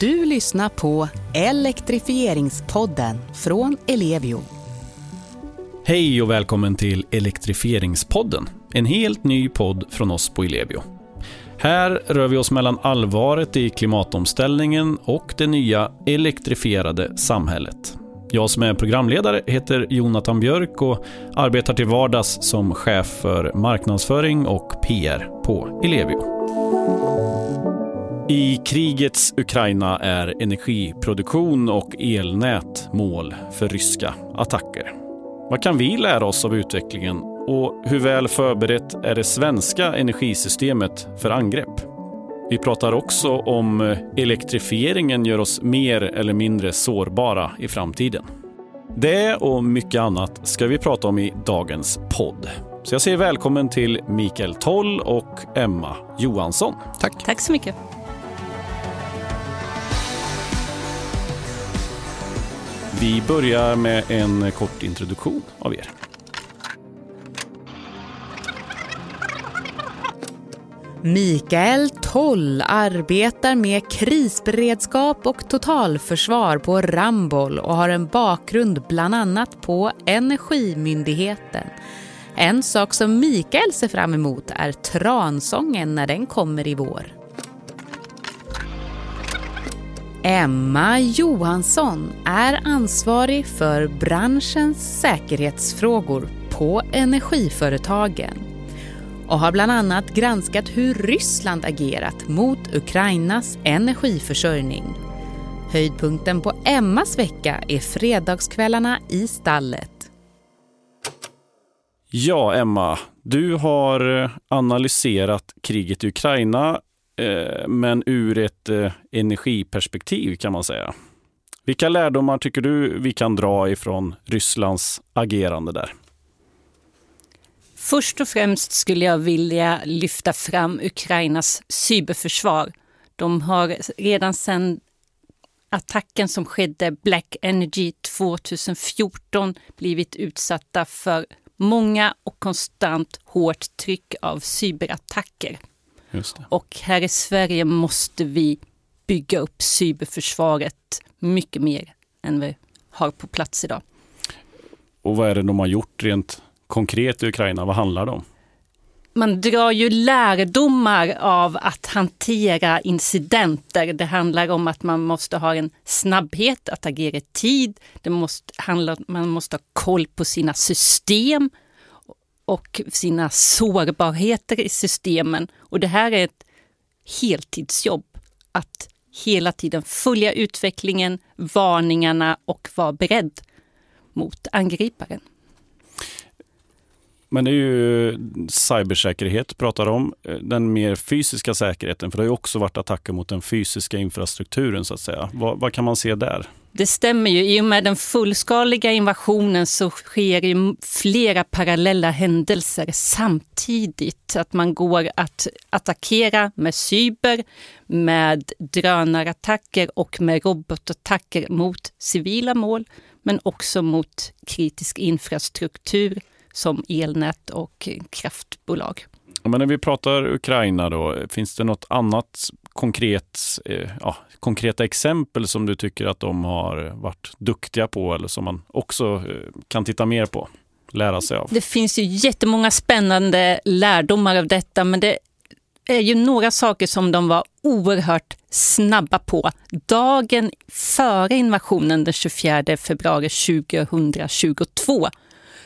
Du lyssnar på Elektrifieringspodden från Ellevio. Hej och välkommen till Elektrifieringspodden, en helt ny podd från oss på Ellevio. Här rör vi oss mellan allvaret i klimatomställningen och det nya elektrifierade samhället. Jag som är programledare heter Jonathan Björk och arbetar till vardags som chef för marknadsföring och PR på Ellevio. I krigets Ukraina är energiproduktion och elnät mål för ryska attacker. Vad kan vi lära oss av utvecklingen och hur väl förberett är det svenska energisystemet för angrepp? Vi pratar också om elektrifieringen gör oss mer eller mindre sårbara i framtiden. Det och mycket annat ska vi prata om i dagens podd. Så jag säger välkommen till Mikael Toll och Emma Johansson. Tack. Tack så mycket. Vi börjar med en kort introduktion av er. Mikael Toll arbetar med krisberedskap och totalförsvar på Ramboll och har en bakgrund bland annat på Energimyndigheten. En sak som Mikael ser fram emot är Transången när den kommer i vår. Emma Johansson är ansvarig för branschens säkerhetsfrågor på energiföretagen och har bland annat granskat hur Ryssland agerat mot Ukrainas energiförsörjning. Höjdpunkten på Emmas vecka är fredagskvällarna i stallet. Ja, Emma, du har eh, analyserat kriget i Ukraina Eh, men ur ett eh, energiperspektiv kan man säga. Vilka lärdomar tycker du vi kan dra ifrån Rysslands agerande där? Först och främst skulle jag vilja lyfta fram Ukrainas cyberförsvar. De har redan sedan attacken som skedde Black Energy 2014 blivit utsatta för många och konstant hårt tryck av cyberattacker. Och här i Sverige måste vi bygga upp cyberförsvaret mycket mer än vi har på plats idag. Och vad är det de har gjort rent konkret i Ukraina? Vad handlar det om? Man drar ju lärdomar av att hantera incidenter. Det handlar om att man måste ha en snabbhet att agera i tid. Det måste handla, man måste ha koll på sina system och sina sårbarheter i systemen. Och det här är ett heltidsjobb. Att hela tiden följa utvecklingen, varningarna och vara beredd mot angriparen. Men det är ju cybersäkerhet pratar om, den mer fysiska säkerheten, för det har ju också varit attacker mot den fysiska infrastrukturen så att säga. Vad, vad kan man se där? Det stämmer ju. I och med den fullskaliga invasionen så sker ju flera parallella händelser samtidigt. Att man går att attackera med cyber, med drönarattacker och med robotattacker mot civila mål, men också mot kritisk infrastruktur som elnät och kraftbolag. Men när vi pratar Ukraina då, finns det något annat konkret, eh, ja, konkreta exempel som du tycker att de har varit duktiga på eller som man också eh, kan titta mer på, lära sig av? Det finns ju jättemånga spännande lärdomar av detta, men det är ju några saker som de var oerhört snabba på. Dagen före invasionen den 24 februari 2022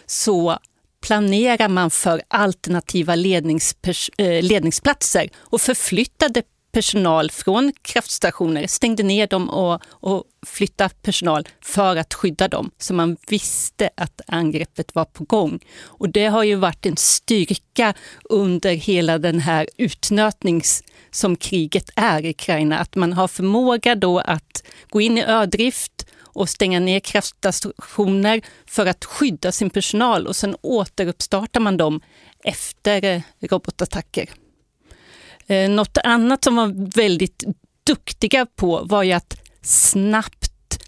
så planerar man för alternativa eh, ledningsplatser och förflyttade personal från kraftstationer, stängde ner dem och, och flyttade personal för att skydda dem. Så man visste att angreppet var på gång. Och det har ju varit en styrka under hela den här utnötnings som kriget är i Ukraina. Att man har förmåga då att gå in i ödrift och stänga ner kraftstationer för att skydda sin personal och sen återuppstartar man dem efter robotattacker. Eh, något annat som var väldigt duktiga på var ju att snabbt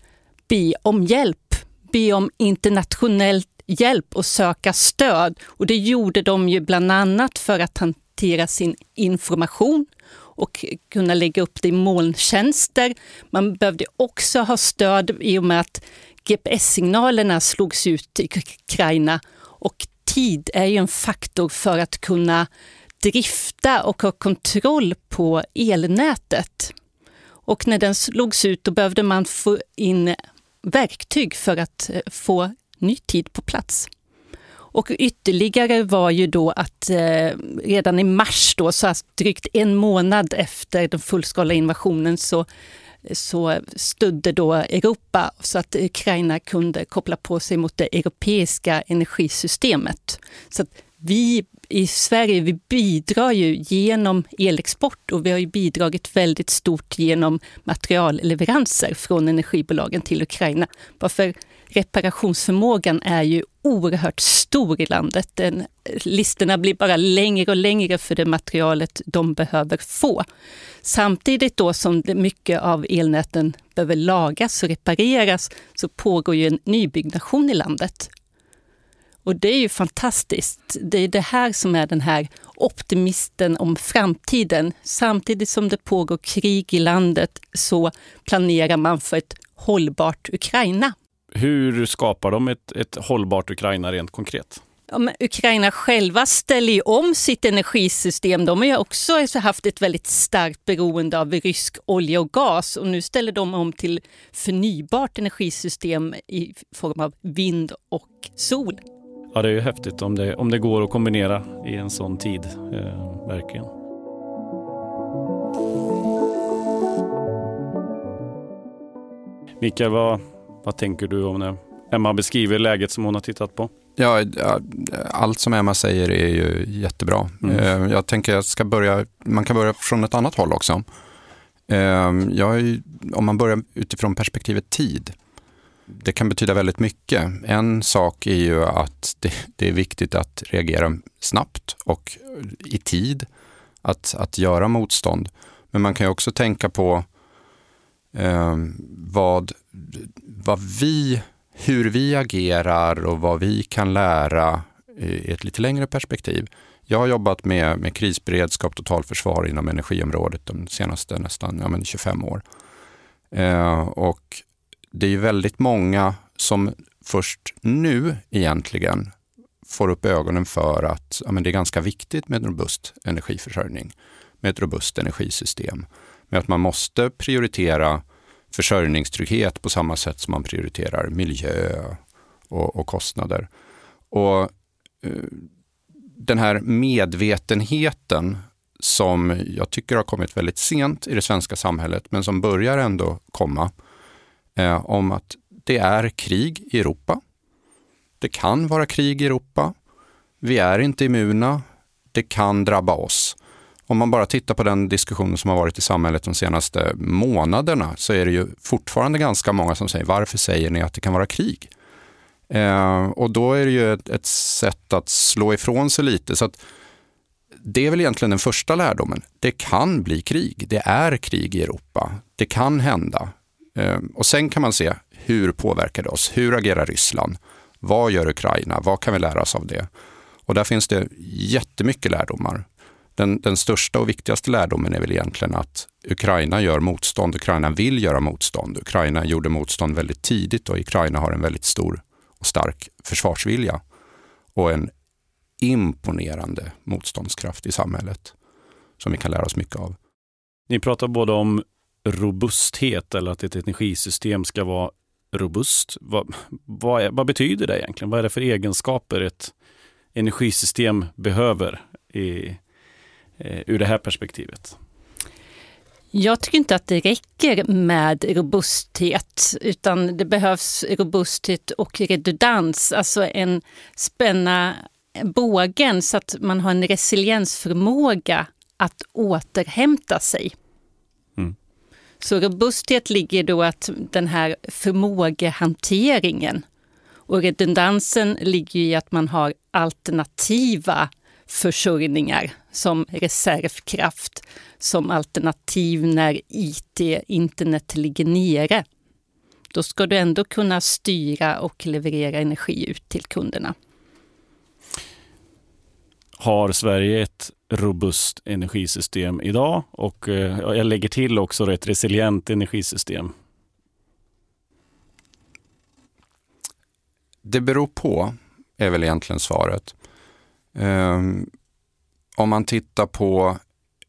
be om hjälp, be om internationell hjälp och söka stöd. Och det gjorde de ju bland annat för att hantera sin information och kunna lägga upp det i molntjänster. Man behövde också ha stöd i och med att GPS-signalerna slogs ut i Ukraina och tid är ju en faktor för att kunna drifta och ha kontroll på elnätet. Och när den slogs ut då behövde man få in verktyg för att eh, få ny tid på plats. Och ytterligare var ju då att eh, redan i mars, då, så drygt en månad efter den fullskaliga invasionen, så, så stödde då Europa så att Ukraina kunde koppla på sig mot det europeiska energisystemet. Så att vi i Sverige vi bidrar ju genom elexport och vi har ju bidragit väldigt stort genom materialleveranser från energibolagen till Ukraina. Varför reparationsförmågan är ju oerhört stor i landet. Den, listorna blir bara längre och längre för det materialet de behöver få. Samtidigt då som mycket av elnäten behöver lagas och repareras så pågår ju en nybyggnation i landet. Och det är ju fantastiskt. Det är det här som är den här optimisten om framtiden. Samtidigt som det pågår krig i landet så planerar man för ett hållbart Ukraina. Hur skapar de ett, ett hållbart Ukraina rent konkret? Ja, Ukraina själva ställer ju om sitt energisystem. De har ju också haft ett väldigt starkt beroende av rysk olja och gas och nu ställer de om till förnybart energisystem i form av vind och sol. Ja, det är ju häftigt om det, om det går att kombinera i en sån tid, eh, verkligen. Mikael, vad, vad tänker du om det? Emma beskriver läget som hon har tittat på. Ja, allt som Emma säger är ju jättebra. Mm. Eh, jag tänker jag ska börja, man kan börja från ett annat håll också. Eh, jag, om man börjar utifrån perspektivet tid det kan betyda väldigt mycket. En sak är ju att det, det, är viktigt att reagera snabbt och i tid, att, att göra motstånd. Men man kan ju också tänka på eh, vad, vad vi, hur vi agerar och vad vi kan lära i ett lite längre perspektiv. Jag har jobbat med, med krisberedskap, totalförsvar inom energiområdet de senaste nästan ja, men 25 år. Eh, och det är ju väldigt många som först nu egentligen får upp ögonen för att ja, men det är ganska viktigt med en robust energiförsörjning, med ett robust energisystem. Med att man måste prioritera försörjningstrygghet på samma sätt som man prioriterar miljö och, och kostnader. Och uh, Den här medvetenheten som jag tycker har kommit väldigt sent i det svenska samhället, men som börjar ändå komma, eh, om att det är krig i Europa. Det kan vara krig i Europa. Vi är inte immuna. Det kan drabba oss. Om man bara tittar på den diskussionen som har varit i samhället de senaste månaderna så är det ju fortfarande ganska många som säger varför säger ni att det kan vara krig? Eh, och då är det ju ett, ett, sätt att slå ifrån sig lite. Så att det är väl egentligen den första lärdomen. Det kan bli krig. Det är krig i Europa. Det kan hända. Ehm, och sen kan man se hur påverkar det oss? Hur agerar Ryssland? Vad gör Ukraina? Vad kan vi lära oss av det? Och där finns det jättemycket lärdomar. Den, den största och viktigaste lärdomen är väl egentligen att Ukraina gör motstånd. Ukraina vill göra motstånd. Ukraina gjorde motstånd väldigt tidigt och Ukraina har en väldigt stor och stark försvarsvilja och en imponerande motståndskraft i samhället som vi kan lära oss mycket av. Ni pratar både om robusthet eller att ett energisystem ska vara robust. Vad, vad, är, vad, betyder det egentligen? Vad är det för egenskaper ett energisystem behöver i, eh, ur det här perspektivet? Jag tycker inte att det räcker med robusthet, utan det behövs robusthet och redundans. Alltså en spänna bågen så att man har en resiliensförmåga att återhämta sig. Så robusthet ligger då att den här förmågehanteringen och redundansen ligger i att man har alternativa försörjningar som reservkraft, som alternativ när IT, internet ligger nere. Då ska du ändå kunna styra och leverera energi ut till kunderna. Har Sverige ett robust energisystem idag? Och eh, jag lägger till också ett resilient energisystem. Det beror på, är väl egentligen svaret. Ehm, om man tittar på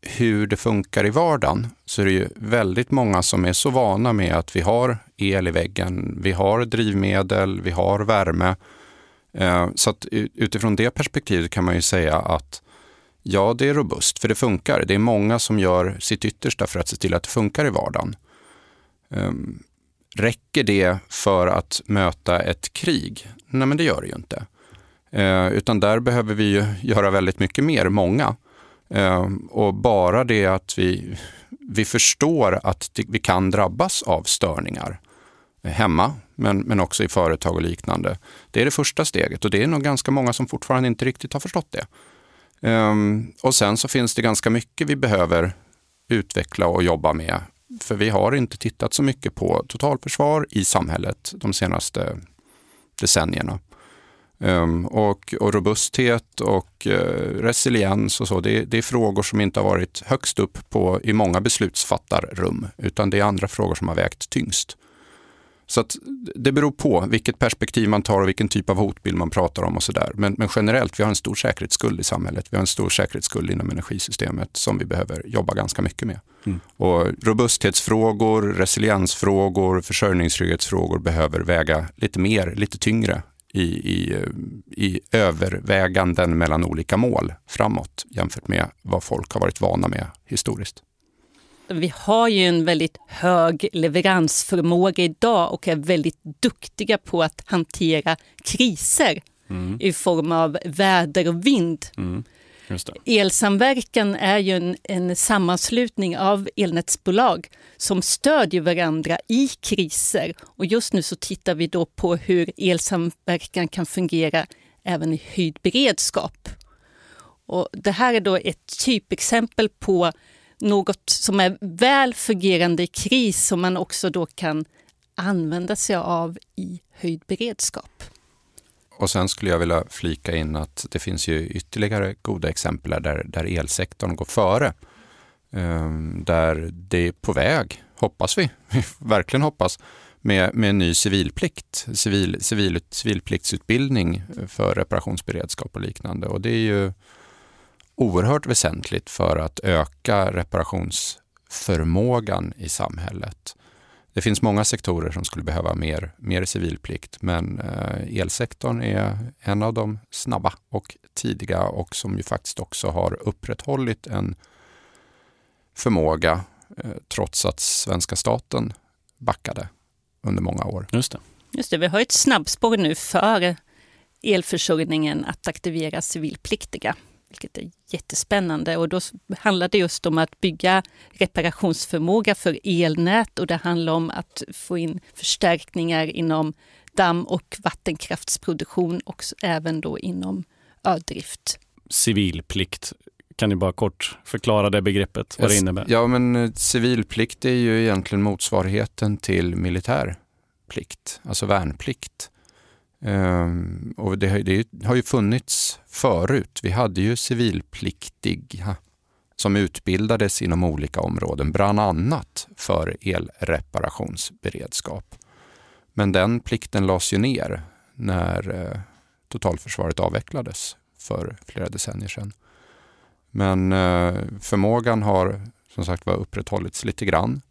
hur det funkar i vardagen så är det ju väldigt många som är så vana med att vi har el i väggen, vi har drivmedel, vi har värme. Eh, så att utifrån det perspektivet kan man ju säga att ja, det är robust, för det funkar. Det är många som gör sitt yttersta för att se till att det funkar i vardagen. Ehm, räcker det för att möta ett krig? Nej, men det gör det ju inte. Eh, utan där behöver vi ju göra väldigt mycket mer, många. Ehm, och bara det att vi, vi förstår att vi kan drabbas av störningar hemma, men, men också i företag och liknande. Det är det första steget och det är nog ganska många som fortfarande inte riktigt har förstått det. Um, och sen så finns det ganska mycket vi behöver utveckla och jobba med. För vi har inte tittat så mycket på totalförsvar i samhället de senaste decennierna. Um, och, och, robusthet och uh, resiliens och så, det, det, är frågor som inte har varit högst upp på, i många beslutsfattarrum, utan det är andra frågor som har vägt tyngst. Så det beror på vilket perspektiv man tar och vilken typ av hotbild man pratar om och sådär. Men, men, generellt, vi har en stor säkerhetsskuld i samhället. Vi har en stor säkerhetsskuld inom energisystemet som vi behöver jobba ganska mycket med. Mm. Och robusthetsfrågor, resiliensfrågor, försörjningstrygghetsfrågor behöver väga lite mer, lite tyngre i, i, i överväganden mellan olika mål framåt jämfört med vad folk har varit vana med historiskt. Vi har ju en väldigt hög leveransförmåga idag och är väldigt duktiga på att hantera kriser mm. i form av väder och vind. Mm. Elsamverkan är ju en, en sammanslutning av elnätsbolag som stödjer varandra i kriser. Och just nu så tittar vi då på hur elsamverkan kan fungera även i höjd beredskap. Och det här är då ett typexempel på något som är väl fungerande i kris som man också då kan använda sig av i höjd beredskap. Och sen skulle jag vilja flika in att det finns ju ytterligare goda exempel där, där elsektorn går före. Um, där det är på väg, hoppas vi, verkligen hoppas, med, med en ny civilplikt, civil, civil, civilpliktsutbildning för reparationsberedskap och liknande. Och det är ju oerhört väsentligt för att öka reparationsförmågan i samhället. Det finns många sektorer som skulle behöva mer, mer civilplikt, men eh, elsektorn är en av de snabba och tidiga och som ju faktiskt också har upprätthållit en förmåga eh, trots att svenska staten backade under många år. Just det. Just det, vi har ett snabbspår nu för elförsörjningen att aktivera civilpliktiga vilket är jättespännande. Och då handlar det just om att bygga reparationsförmåga för elnät och det handlar om att få in förstärkningar inom damm och vattenkraftsproduktion och även då inom ödrift. Civilplikt, kan ni bara kort förklara det begreppet, vad det innebär? Ja, men eh, civilplikt är ju egentligen motsvarigheten till militärplikt, alltså värnplikt. Um, och det, det, har ju funnits förut. Vi hade ju civilpliktiga som utbildades inom olika områden, bland annat för elreparationsberedskap. Men den plikten lades ju ner när eh, totalförsvaret avvecklades för flera decennier sedan. Men eh, förmågan har som sagt var upprätthållits lite grann.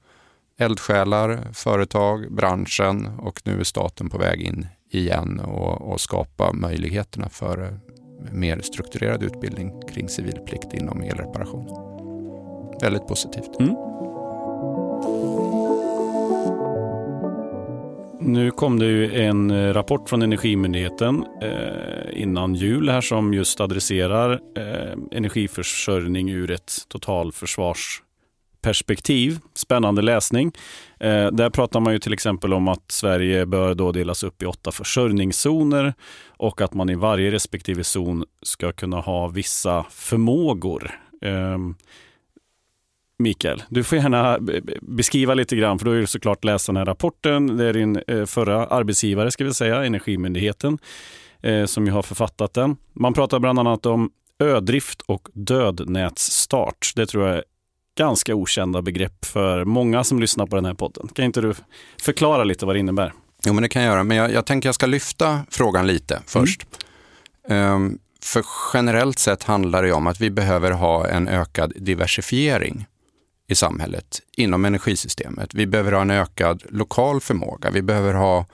Eldsjälar, företag, branschen och nu är staten på väg in igen och, och skapa möjligheterna för mer strukturerad utbildning kring civilplikt inom elreparation. Väldigt positivt. Mm. Nu kom det ju en eh, rapport från Energimyndigheten eh, innan jul här som just adresserar eh, energiförsörjning ur ett totalförsvars perspektiv. Spännande läsning. Eh, där pratar man ju till exempel om att Sverige bör då delas upp i åtta försörjningszoner och att man i varje respektive zon ska kunna ha vissa förmågor. Eh, Mikael, du får gärna beskriva lite grann, för du har ju såklart läst den här rapporten. Det är din eh, förra arbetsgivare, ska vi säga, Energimyndigheten, eh, som ju har författat den. Man pratar bland annat om ödrift och dödnätsstart. Det tror jag ganska okända begrepp för många som lyssnar på den här podden. Kan inte du förklara lite vad det innebär? Jo, men det kan jag göra, men jag, jag tänker jag ska lyfta frågan lite först. Mm. Um, för generellt sett handlar det om att vi behöver ha en ökad diversifiering i samhället inom energisystemet. Vi behöver ha en ökad lokal förmåga. Vi behöver ha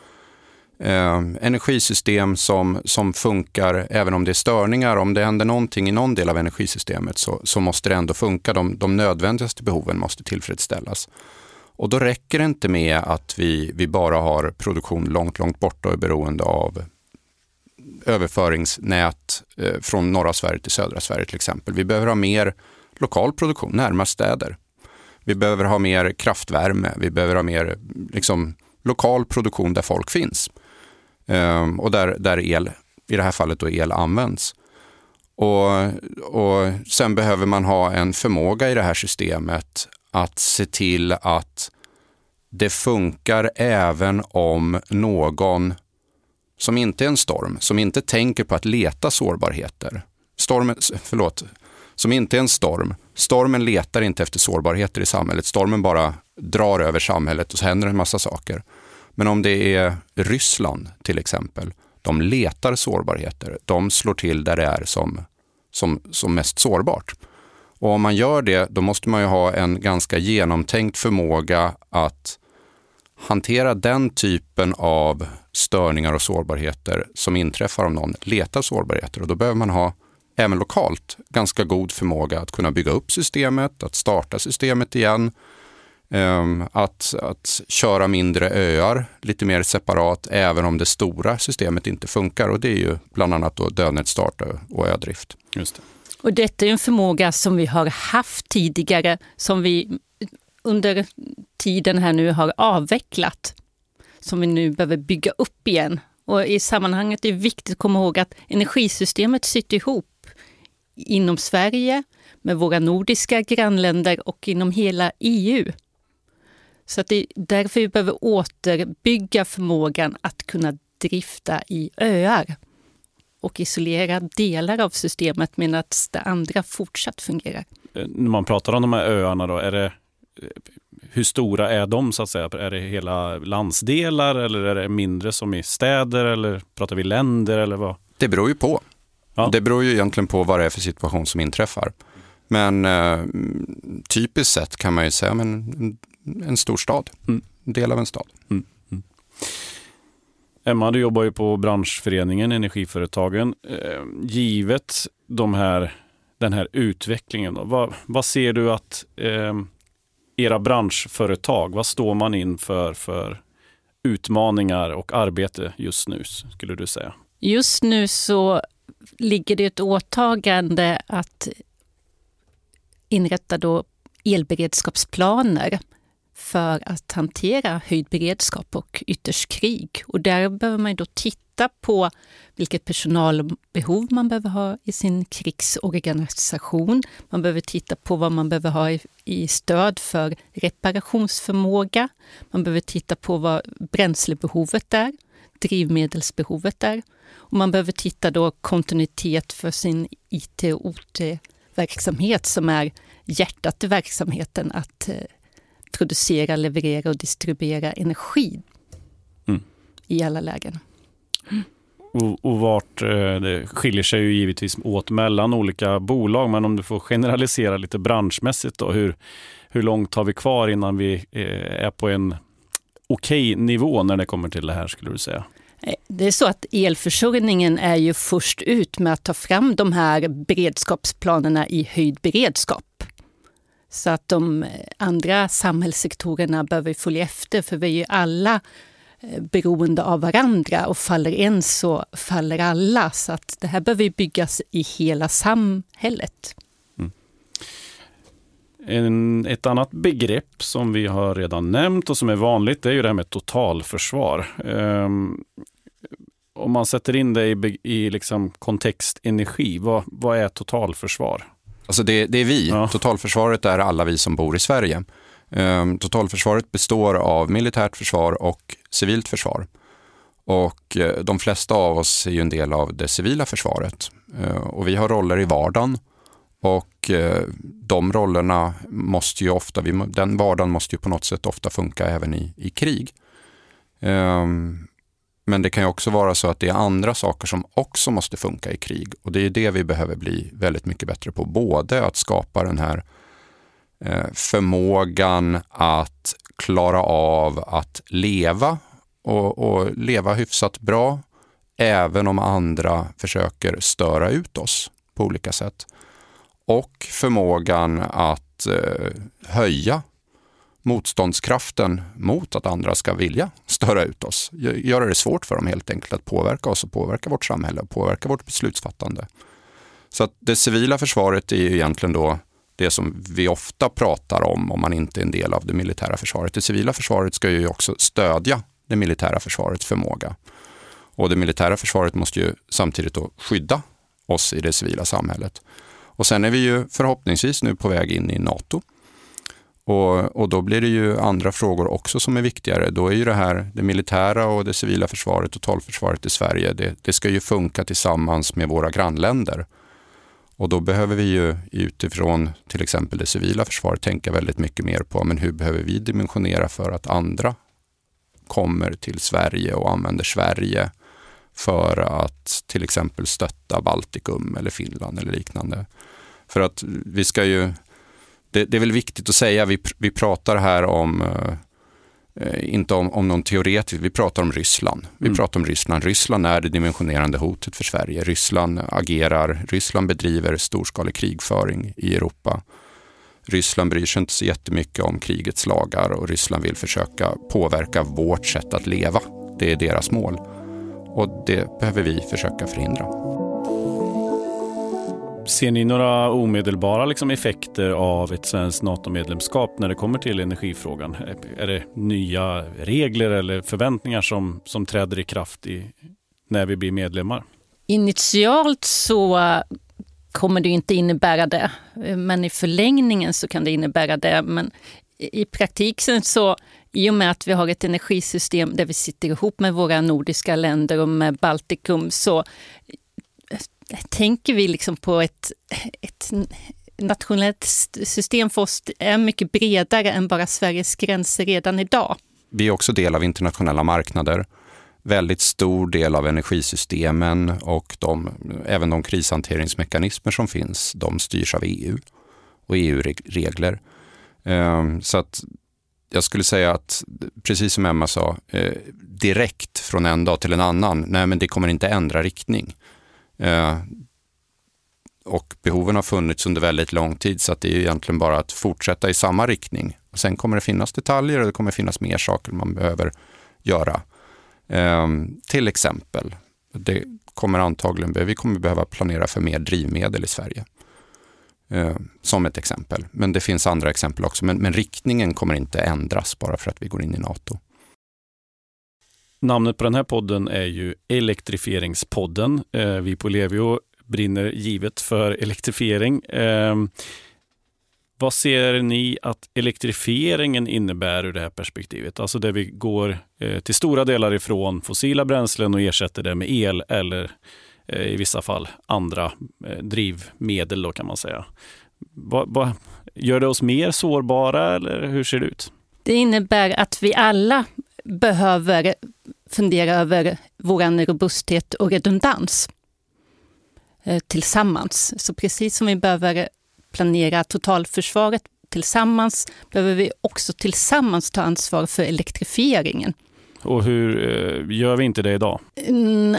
eh, energisystem som, som funkar även om det är störningar. Om det händer någonting i någon del av energisystemet så, så måste det ändå funka. De, de nödvändigaste behoven måste tillfredsställas. Och då räcker det inte med att vi, vi bara har produktion långt, långt borta och är beroende av överföringsnät eh, från norra Sverige till södra Sverige till exempel. Vi behöver ha mer lokal produktion närmare städer. Vi behöver ha mer kraftvärme, vi behöver ha mer liksom, lokal produktion där folk finns. Ehm, och där, där el, i det här fallet då el används. Och, och sen behöver man ha en förmåga i det här systemet att se till att det funkar även om någon som inte är en storm, som inte tänker på att leta sårbarheter, stormen, förlåt, som inte är en storm. Stormen letar inte efter sårbarheter i samhället. Stormen bara drar över samhället och så händer en massa saker. Men om det är Ryssland till exempel, de letar sårbarheter. De slår till där det är som, som, som mest sårbart. Och om man gör det, då måste man ju ha en ganska genomtänkt förmåga att hantera den typen av störningar och sårbarheter som inträffar om någon letar sårbarheter. Och då behöver man ha även lokalt ganska god förmåga att kunna bygga upp systemet, att starta systemet igen, att, att köra mindre öar lite mer separat även om det stora systemet inte funkar och det är ju bland annat då dödnätsstart och ödrift. Just det. Och detta är en förmåga som vi har haft tidigare som vi under tiden här nu har avvecklat som vi nu behöver bygga upp igen. Och I sammanhanget är det viktigt att komma ihåg att energisystemet sitter ihop inom Sverige, med våra nordiska grannländer och inom hela EU. Så att det är därför vi behöver återbygga förmågan att kunna drifta i öar och isolera delar av systemet medan det andra fortsatt fungerar. Eh, när man pratar om de här öarna, då, är det, eh, hur stora är de? så att säga? Är det hela landsdelar eller är det mindre som i städer eller pratar vi länder? Eller vad? Det beror ju på. Ja. Det beror ju egentligen på vad det är för situation som inträffar. Men eh, typiskt sett kan man ju säga men, en, stor stad, mm. en del av en stad. Mm. Mm. Emma, du jobbar ju på branschföreningen Energiföretagen. Eh, givet de här, den här utvecklingen, då, vad, vad ser du att eh, era branschföretag, vad står man inför för utmaningar och arbete just nu, skulle du säga? Just nu så ligger det ett åtagande att inrätta då elberedskapsplaner för att hantera höjd beredskap och ytterst krig. Och där behöver man då titta på vilket personalbehov man behöver ha i sin krigsorganisation. Man behöver titta på vad man behöver ha i, i stöd för reparationsförmåga. Man behöver titta på vad bränslebehovet är, drivmedelsbehovet är och man behöver titta då kontinuitet för sin IT och OT-verksamhet som är hjärtat i verksamheten att eh, producera, leverera och distribuera energi mm. i alla lägen. Mm. Och, och vart, eh, det skiljer sig ju givetvis åt mellan olika bolag, men om du får generalisera lite branschmässigt då, hur, hur långt har vi kvar innan vi eh, är på en okej okay nivå när det kommer till det här skulle du säga? Eh, det är så att elförsörjningen är ju först ut med att ta fram de här beredskapsplanerna i höjd beredskap. Så att de eh, andra samhällssektorerna behöver följa efter, för vi är ju alla eh, beroende av varandra och faller en så faller alla. Så att det här behöver byggas i hela samhället. Mm. En, ett annat begrepp som vi har redan nämnt och som är vanligt, det är ju det här med totalförsvar. Um, om man sätter in det i, i liksom kontext energi, vad, vad är totalförsvar? Alltså det, det är vi. Ja. Totalförsvaret är alla vi som bor i Sverige. Um, totalförsvaret består av militärt försvar och civilt försvar. Och eh, de flesta av oss är ju en del av det civila försvaret. Eh, och vi har roller i vardagen. Och eh, de rollerna måste ju ofta, den vardagen måste ju på något sätt ofta funka även i, i krig. Ehm, men det kan ju också vara så att det är andra saker som också måste funka i krig. Och det är det vi behöver bli väldigt mycket bättre på. Både att skapa den här eh, förmågan att klara av att leva och, och leva hyfsat bra även om andra försöker störa ut oss på olika sätt. Och förmågan att eh, höja motståndskraften mot att andra ska vilja störa ut oss. Göra det svårt för dem helt enkelt att påverka oss och påverka vårt samhälle och påverka vårt beslutsfattande. Så att det civila försvaret är ju egentligen då det som vi ofta pratar om om man inte är en del av det militära försvaret. Det civila försvaret ska ju också stödja det militära försvarets förmåga. Och det militära försvaret måste ju samtidigt då skydda oss i det civila samhället. Och sen är vi ju förhoppningsvis nu på väg in i NATO. Och, och, då blir det ju andra frågor också som är viktigare. Då är ju det här, det militära och det civila försvaret, totalförsvaret i Sverige, det, det ska ju funka tillsammans med våra grannländer. Och då behöver vi ju utifrån till exempel det civila försvaret tänka väldigt mycket mer på men hur behöver vi dimensionera för att andra kommer till Sverige och använder Sverige för att till exempel stötta Baltikum eller Finland eller liknande. För att vi ska ju, det, det är väl viktigt att säga, vi, vi pratar här om eh, inte om, om någon teoretisk, vi pratar om Ryssland. Vi mm. pratar om Ryssland. Ryssland är det dimensionerande hotet för Sverige. Ryssland agerar, Ryssland bedriver storskalig krigföring i Europa. Ryssland bryr sig inte så jättemycket om krigets lagar och Ryssland vill försöka påverka vårt sätt att leva. Det är deras mål. Och det behöver vi försöka förhindra. Ser ni några omedelbara liksom, effekter av ett svenskt NATO-medlemskap när det kommer till energifrågan? Är det nya regler eller förväntningar som, som träder i kraft i, när vi blir medlemmar? Initialt så eh, kommer det inte innebära det. Men i förlängningen så kan det innebära det. Men i praktiken så, i och med att vi har ett energisystem där vi sitter ihop med våra nordiska länder och med Baltikum, så tänker vi liksom på ett, ett nationellt system för oss är mycket bredare än bara Sveriges gränser redan idag. Vi är också del av internationella marknader väldigt stor del av energisystemen och de, även de krishanteringsmekanismer som finns, de styrs av EU och EU-regler. Ehm, så att jag skulle säga att, precis som Emma sa, eh, direkt från en dag till en annan, nej men det kommer inte ändra riktning. Eh, och behoven har funnits under väldigt lång tid så att det är egentligen bara att fortsätta i samma riktning. sen kommer det finnas detaljer och det kommer finnas mer saker man behöver göra. Eh, till exempel, det kommer antagligen, vi kommer behöva planera för mer drivmedel i Sverige. Eh, som ett exempel. Men det finns andra exempel också. Men, men, riktningen kommer inte ändras bara för att vi går in i NATO. Namnet på den här podden är ju Elektrifieringspodden. Eh, vi på Levio brinner givet för elektrifiering. Ehm, vad ser ni att elektrifieringen innebär ur det här perspektivet? Alltså där vi går eh, till stora delar ifrån fossila bränslen och ersätter det med el eller eh, i vissa fall andra eh, drivmedel då kan man säga. Va, va, gör det oss mer sårbara eller hur ser det ut? Det innebär att vi alla behöver fundera över vår robusthet och redundans eh, tillsammans. Så precis som vi behöver planera totalförsvaret tillsammans behöver vi också tillsammans ta ansvar för elektrifieringen. Och hur eh, gör vi inte det idag? Mm,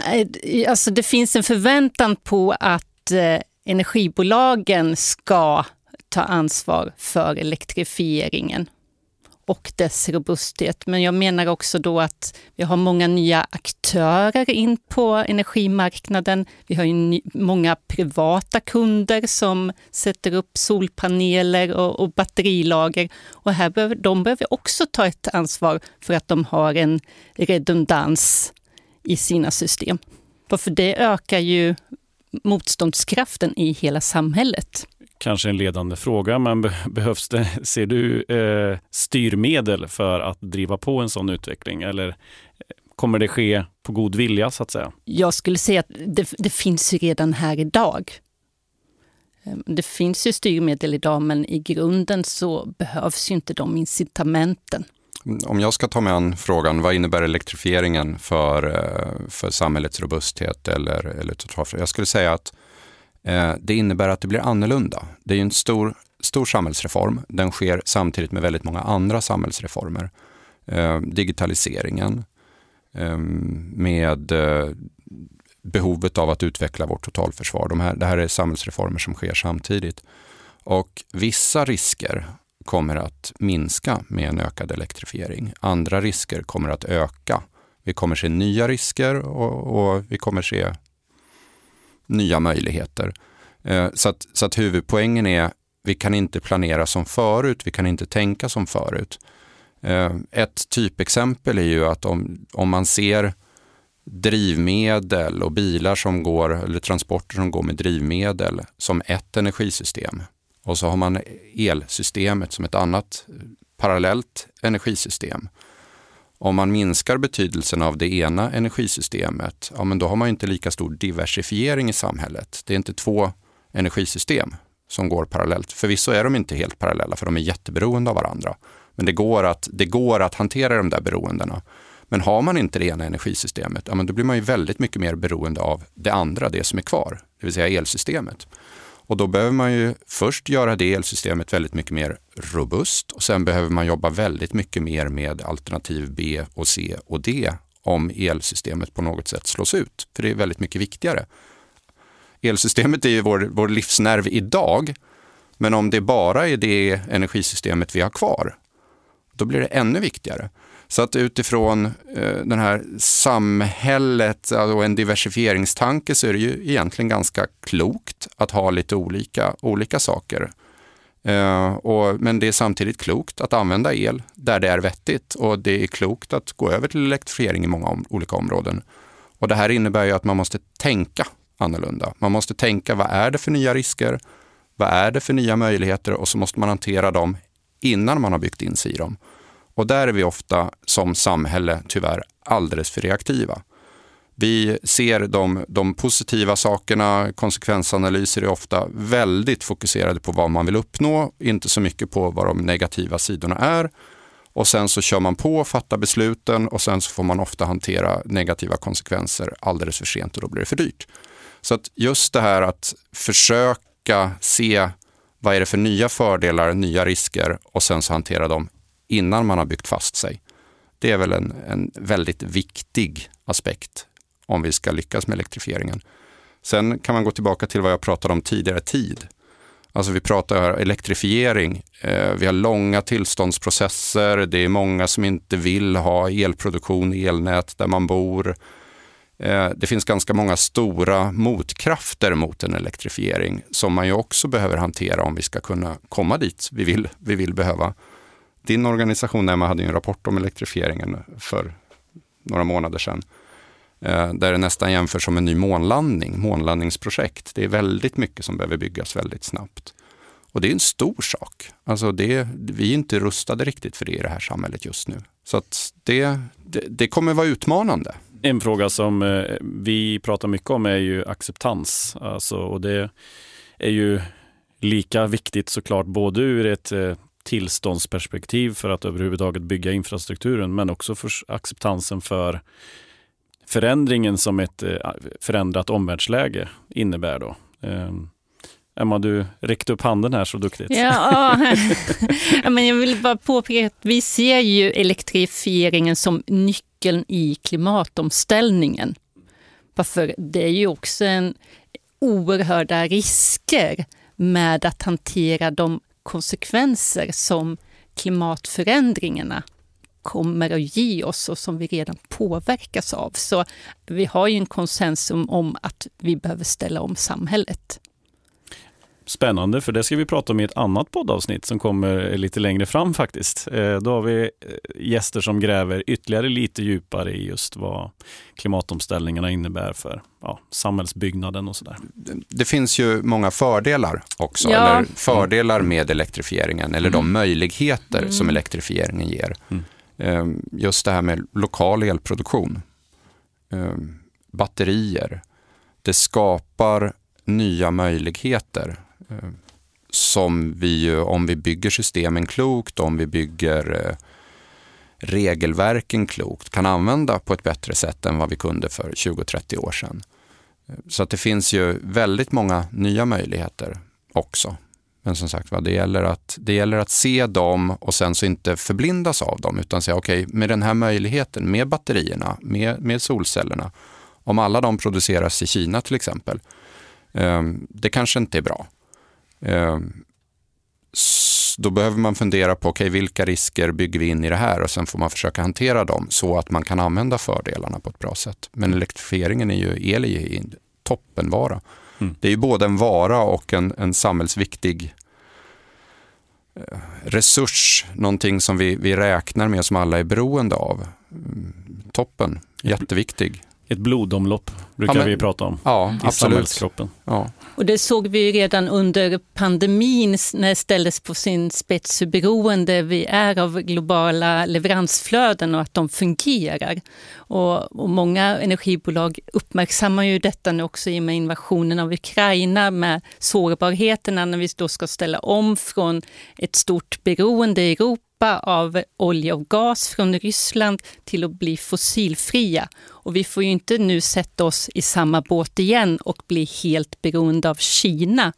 alltså det finns en förväntan på att eh, energibolagen ska ta ansvar för elektrifieringen och dess robusthet. Men jag menar också då att vi har många nya aktörer in på energimarknaden. Vi har ju många privata kunder som sätter upp solpaneler och, och batterilager. Och här behöver, de behöver också ta ett ansvar för att de har en redundans i sina system. För det ökar ju motståndskraften i hela samhället kanske en ledande fråga, men behövs det, ser du, eh, styrmedel för att driva på en sån utveckling? Eller eh, kommer det ske på god vilja så att säga? Jag skulle säga att det, det finns ju redan här idag. Ehm, det finns ju styrmedel idag men i grunden så behövs ju inte de incitamenten. Om jag ska ta mig an frågan, vad innebär elektrifieringen för, eh, för samhällets robusthet eller, eller totalförsvar? Jag skulle säga att eh, Eh, det innebär att det blir annorlunda. Det är en stor, stor samhällsreform. Den sker samtidigt med väldigt många andra samhällsreformer. Eh, digitaliseringen, ehm, med eh, behovet av att utveckla vårt totalförsvar. De här, det här är samhällsreformer som sker samtidigt. Och vissa risker kommer att minska med en ökad elektrifiering. Andra risker kommer att öka. Vi kommer se nya risker och, och vi kommer se nya möjligheter. Eh, så, att, så att huvudpoängen är, vi kan inte planera som förut, vi kan inte tänka som förut. Eh, ett typexempel är ju att om, om man ser drivmedel och bilar som går, eller transporter som går med drivmedel som ett energisystem. Och så har man elsystemet som ett annat eh, parallellt energisystem. Om man minskar betydelsen av det ena energisystemet, ja men då har man inte lika stor diversifiering i samhället. Det är inte två energisystem som går parallellt. Förvisso är de inte helt parallella, för de är jätteberoende av varandra. Men det går att, det går att hantera de där beroendena. Men har man inte det ena energisystemet, ja, men då blir man ju väldigt mycket mer beroende av det andra, det som är kvar, det vill säga elsystemet. Och då behöver man ju först göra det elsystemet väldigt mycket mer robust och sen behöver man jobba väldigt mycket mer med alternativ B och C och D om elsystemet på något sätt slås ut. För det är väldigt mycket viktigare. Elsystemet är ju vår, vår livsnerv idag, men om det bara är det energisystemet vi har kvar, då blir det ännu viktigare. Så att utifrån eh, den här samhället alltså, och en diversifieringstanke så är det ju egentligen ganska klokt att ha lite olika, olika saker. Eh, och, men det är samtidigt klokt att använda el där det är vettigt och det är klokt att gå över till elektrifiering i många om, olika områden. Och det här innebär ju att man måste tänka annorlunda. Man måste tänka vad är det för nya risker? Vad är det för nya möjligheter? Och så måste man hantera dem innan man har byggt in sig i dem. Och där är vi ofta som samhälle tyvärr alldeles för reaktiva. Vi ser de, de positiva sakerna, konsekvensanalyser är ofta väldigt fokuserade på vad man vill uppnå, inte så mycket på vad de negativa sidorna är. Och sen så kör man på, fattar besluten och sen så får man ofta hantera negativa konsekvenser alldeles för sent och då blir det för dyrt. Så att just det här att försöka se vad är det för nya fördelar, nya risker och sen så hantera dem innan man har byggt fast sig. Det är väl en, en väldigt viktig aspekt om vi ska lyckas med elektrifieringen. Sen kan man gå tillbaka till vad jag pratade om tidigare, tid. Alltså vi pratar elektrifiering, eh, vi har långa tillståndsprocesser, det är många som inte vill ha elproduktion, elnät där man bor. Eh, det finns ganska många stora motkrafter mot en elektrifiering som man ju också behöver hantera om vi ska kunna komma dit vi vill, vi vill behöva. Din organisation Emma hade en rapport om elektrifieringen för några månader sedan. Eh, där det nästan jämförs som en ny månlandning, månlandningsprojekt. Det är väldigt mycket som behöver byggas väldigt snabbt. Och det är en stor sak. Alltså det, vi är inte rustade riktigt för det i det här samhället just nu. Så att det, det, det kommer vara utmanande. En fråga som eh, vi pratar mycket om är ju acceptans. Alltså, och det är ju lika viktigt såklart både ur ett eh, tillståndsperspektiv för att överhuvudtaget bygga infrastrukturen men också för acceptansen för förändringen som ett eh, förändrat omvärldsläge innebär. Då. Ehm, Emma, du räckte upp handen här så duktigt. Ja, men jag vill bara påpeka att vi ser ju elektrifieringen som nyckeln i klimatomställningen. Varför det är ju också en oerhörda risker med att hantera de konsekvenser som klimatförändringarna kommer att ge oss och som vi redan påverkas av. Så vi har ju en konsensus om att vi behöver ställa om samhället. Spännande, för det ska vi prata om i ett annat poddavsnitt som kommer lite längre fram faktiskt. Eh, då har vi eh, gäster som gräver ytterligare lite djupare i just vad klimatomställningarna innebär för ja, samhällsbyggnaden och sådär. Det finns ju många fördelar också, ja. eller fördelar med elektrifieringen eller mm. de möjligheter mm. som elektrifieringen ger. Mm. Ehm, just det här med lokal elproduktion. eh, batterier. Det skapar nya möjligheter som vi, om vi bygger systemen klokt, om vi bygger eh, regelverken klokt, kan använda på ett bättre sätt än vad vi kunde för 20-30 år sedan. Eh, så att det finns ju väldigt många nya möjligheter också. Men som sagt det gäller, att, det gäller att se dem och sen så inte förblindas av dem utan säga okej, okay, med den här möjligheten, med batterierna, med, med solcellerna, om alla de produceras i Kina till exempel, eh, det kanske inte är bra. Eh, då behöver man fundera på okay, vilka risker bygger vi in i det här och sen får man försöka hantera dem så att man kan använda fördelarna på ett bra sätt. Men elektrifieringen är ju, el är ju en toppenvara. Mm. Det är ju både en vara och en, en samhällsviktig eh, resurs, någonting som vi, vi räknar med som alla är beroende av. Mm, toppen, jätteviktig. Ett blodomlopp brukar ja, men, vi prata om ja, i absolut. Ja. Och det såg vi redan under pandemin när det ställdes på sin spets hur beroende vi är av globala leveransflöden och att de fungerar. Och, och många energibolag uppmärksammar ju detta nu också i och med invasionen av Ukraina med sårbarheterna när vi då ska ställa om från ett stort beroende i Europa hoppa av olja och gas från Ryssland till att bli fossilfria. Och vi får ju inte nu sätta oss i samma båt igen och bli helt beroende av Kina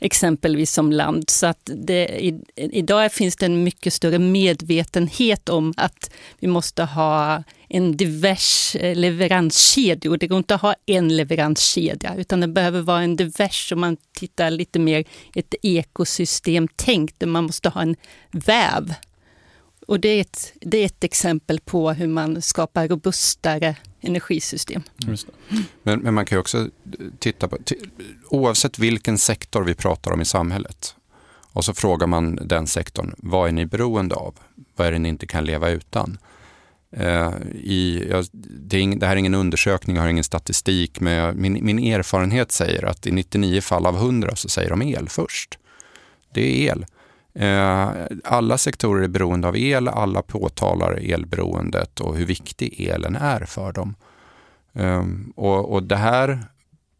exempelvis som land. Så att det, i, idag finns det en mycket större medvetenhet om att vi måste ha en divers eh, leveranskedja. leveranskedjor. Det går inte att ha en leveranskedja, utan det behöver vara en divers om man tittar lite mer ett ekosystemtänk, där man måste ha en väv och det är, ett, det är ett exempel på hur man skapar robustare energisystem. Mm. Men, men, man kan ju också titta på, oavsett vilken sektor vi pratar om i samhället, och så frågar man den sektorn, vad är ni beroende av? Vad är det ni inte kan leva utan? Uh, i, ja, det, ing, det, här är ingen undersökning, jag har ingen statistik, men min, min erfarenhet säger att i 99 fall av 100 så säger de el först. Det är el. Eh, alla sektorer är beroende av el, alla påtalar elberoendet och hur viktig elen är för dem. Ehm, och, och det här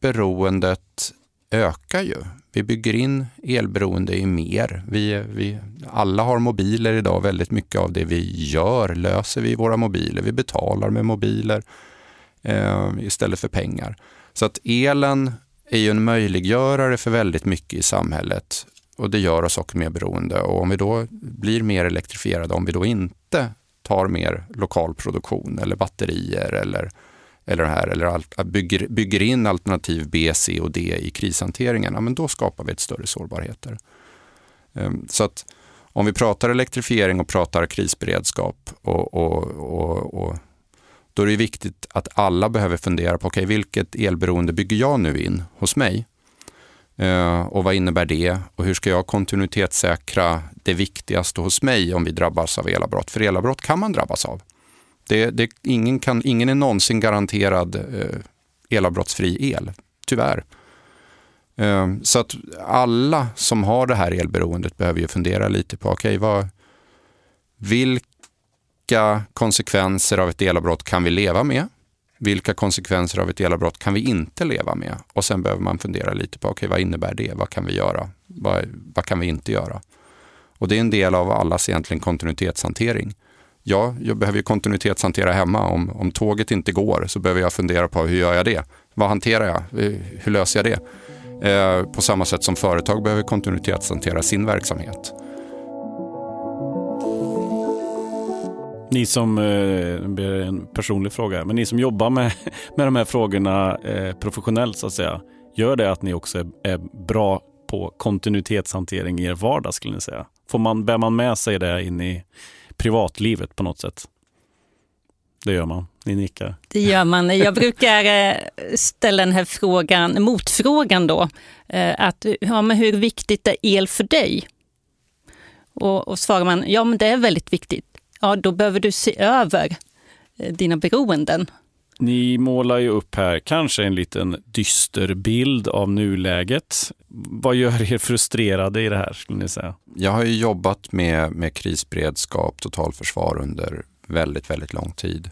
beroendet ökar ju. Vi bygger in elberoende i mer. Vi, vi, alla har mobiler idag. Väldigt mycket av det vi gör löser vi i våra mobiler. Vi betalar med mobiler eh, istället för pengar. Så att elen är ju en möjliggörare för väldigt mycket i samhället och det gör oss också mer beroende. Och om vi då blir mer elektrifierade, om vi då inte tar mer lokal produktion eller batterier eller, eller, här, eller bygger, bygger in alternativ B, C och D i krishanteringen, ja, men då skapar vi ett större sårbarheter. Ehm, så att om vi pratar elektrifiering och pratar krisberedskap och, och, och, och då är det viktigt att alla behöver fundera på okay, vilket elberoende bygger jag nu in hos mig? Eh, och vad innebär det? Och hur ska jag kontinuitetssäkra det viktigaste hos mig om vi drabbas av elavbrott? För elavbrott kan man drabbas av. Det, det, ingen, kan, ingen är någonsin garanterad eh, elavbrottsfri el, tyvärr. Eh, så att alla som har det här elberoendet behöver ju fundera lite på, okay, vad, vilka konsekvenser av ett elavbrott kan vi leva med? Vilka konsekvenser av ett elavbrott kan vi inte leva med? Och sen behöver man fundera lite på, okay, vad innebär det? Vad kan vi göra? Vad, vad kan vi inte göra? Och det är en del av allas egentligen kontinuitetshantering. Ja, jag behöver ju kontinuitetshantera hemma. Om, om tåget inte går så behöver jag fundera på hur gör jag det? Vad hanterar jag? Eh, hur löser jag det? Eh, på samma sätt som företag behöver kontinuitetshantera sin verksamhet. Ni som, eh, det blir en personlig fråga, men ni som jobbar med, med de här frågorna eh, professionellt så att säga, gör det att ni också är, är bra på kontinuitetshantering i er vardag skulle ni säga? Får man, bär man med sig det in i privatlivet på något sätt? Det gör man. Ni nickar. Det gör man. Jag brukar eh, ställa den här frågan, motfrågan då. Att, ja, men hur viktigt är el för dig? Och, och svarar man, ja men det är väldigt viktigt ja då behöver du se över eh, dina beroenden. Ni målar ju upp här kanske en liten dyster bild av nuläget. Vad gör er frustrerade i det här skulle ni säga? Jag har ju jobbat med, med krisberedskap, totalförsvar under väldigt, väldigt lång tid.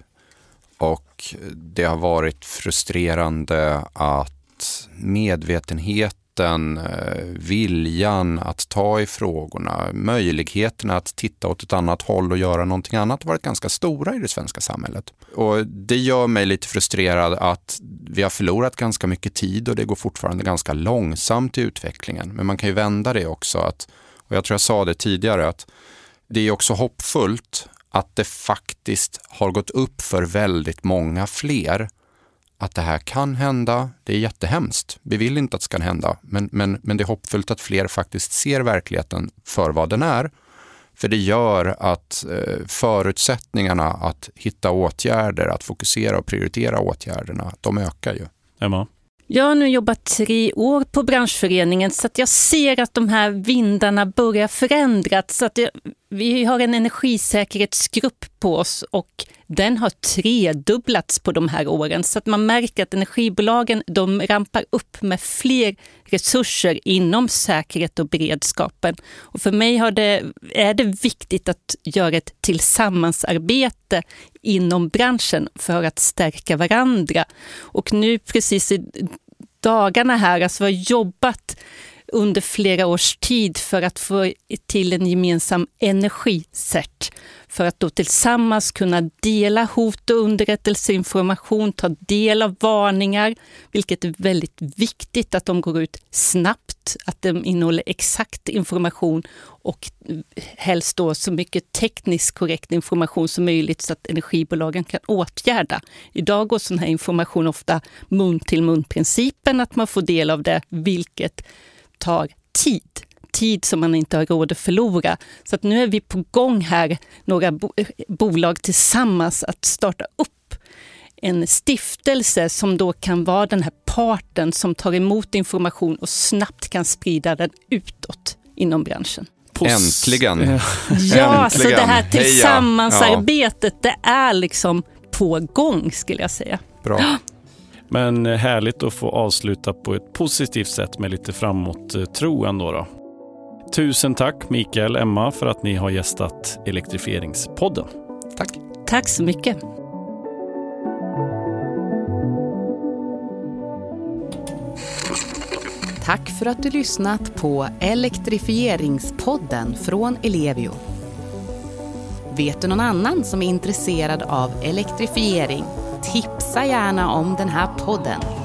och det har varit frustrerande att medvetenhet kraften, eh, viljan att ta i frågorna, möjligheterna att titta åt ett annat håll och göra någonting annat har varit ganska stora i det svenska samhället. Och det gör mig lite frustrerad att vi har förlorat ganska mycket tid och det går fortfarande ganska långsamt i utvecklingen. Men man kan ju vända det också, att, och jag tror jag sa det tidigare, att det är också hoppfullt att det faktiskt har gått upp för väldigt många fler att det här kan hända. Det är jättehemskt. Vi vill inte att det ska hända, men, men, men det är hoppfullt att fler faktiskt ser verkligheten för vad den är. För det gör att eh, förutsättningarna att hitta åtgärder, att fokusera och prioritera åtgärderna, de ökar ju. Emma? Jag har nu jobbat tre år på branschföreningen så att jag ser att de här vindarna börjar förändras. Så att det, vi har en energisäkerhetsgrupp på oss och den har tredubblats på de här åren. Så att man märker att energibolagen de rampar upp med fler resurser inom säkerhet och beredskapen. Och för mig har det, är det viktigt att göra ett tillsammansarbete inom branschen för att stärka varandra. Och nu precis i dagarna här, alltså vi har jobbat under flera års tid för att få till en gemensam energicert för att då tillsammans kunna dela hot och underrättelseinformation, ta del av varningar, vilket är väldigt viktigt att de går ut snabbt, att de innehåller exakt information och helst då så mycket tekniskt korrekt information som möjligt så att energibolagen kan åtgärda. Idag går sån här information ofta mun till mun-principen, att man får del av det, vilket tar tid tid som man inte har råd att förlora. Så att nu är vi på gång här, några bo bolag tillsammans, att starta upp en stiftelse som då kan vara den här parten som tar emot information och snabbt kan sprida den utåt inom branschen. Äntligen! Ja, Äntligen. så det här tillsammansarbetet, ja. det är liksom på gång skulle jag säga. Bra. Men härligt att få avsluta på ett positivt sätt med lite framåt tro ändå. Då. Tusen tack Mikael, Emma, för att ni har gästat Elektrifieringspodden. Tack. Tack så mycket. Tack för att du lyssnat på Elektrifieringspodden från Ellevio. Vet du någon annan som är intresserad av elektrifiering? Tipsa gärna om den här podden.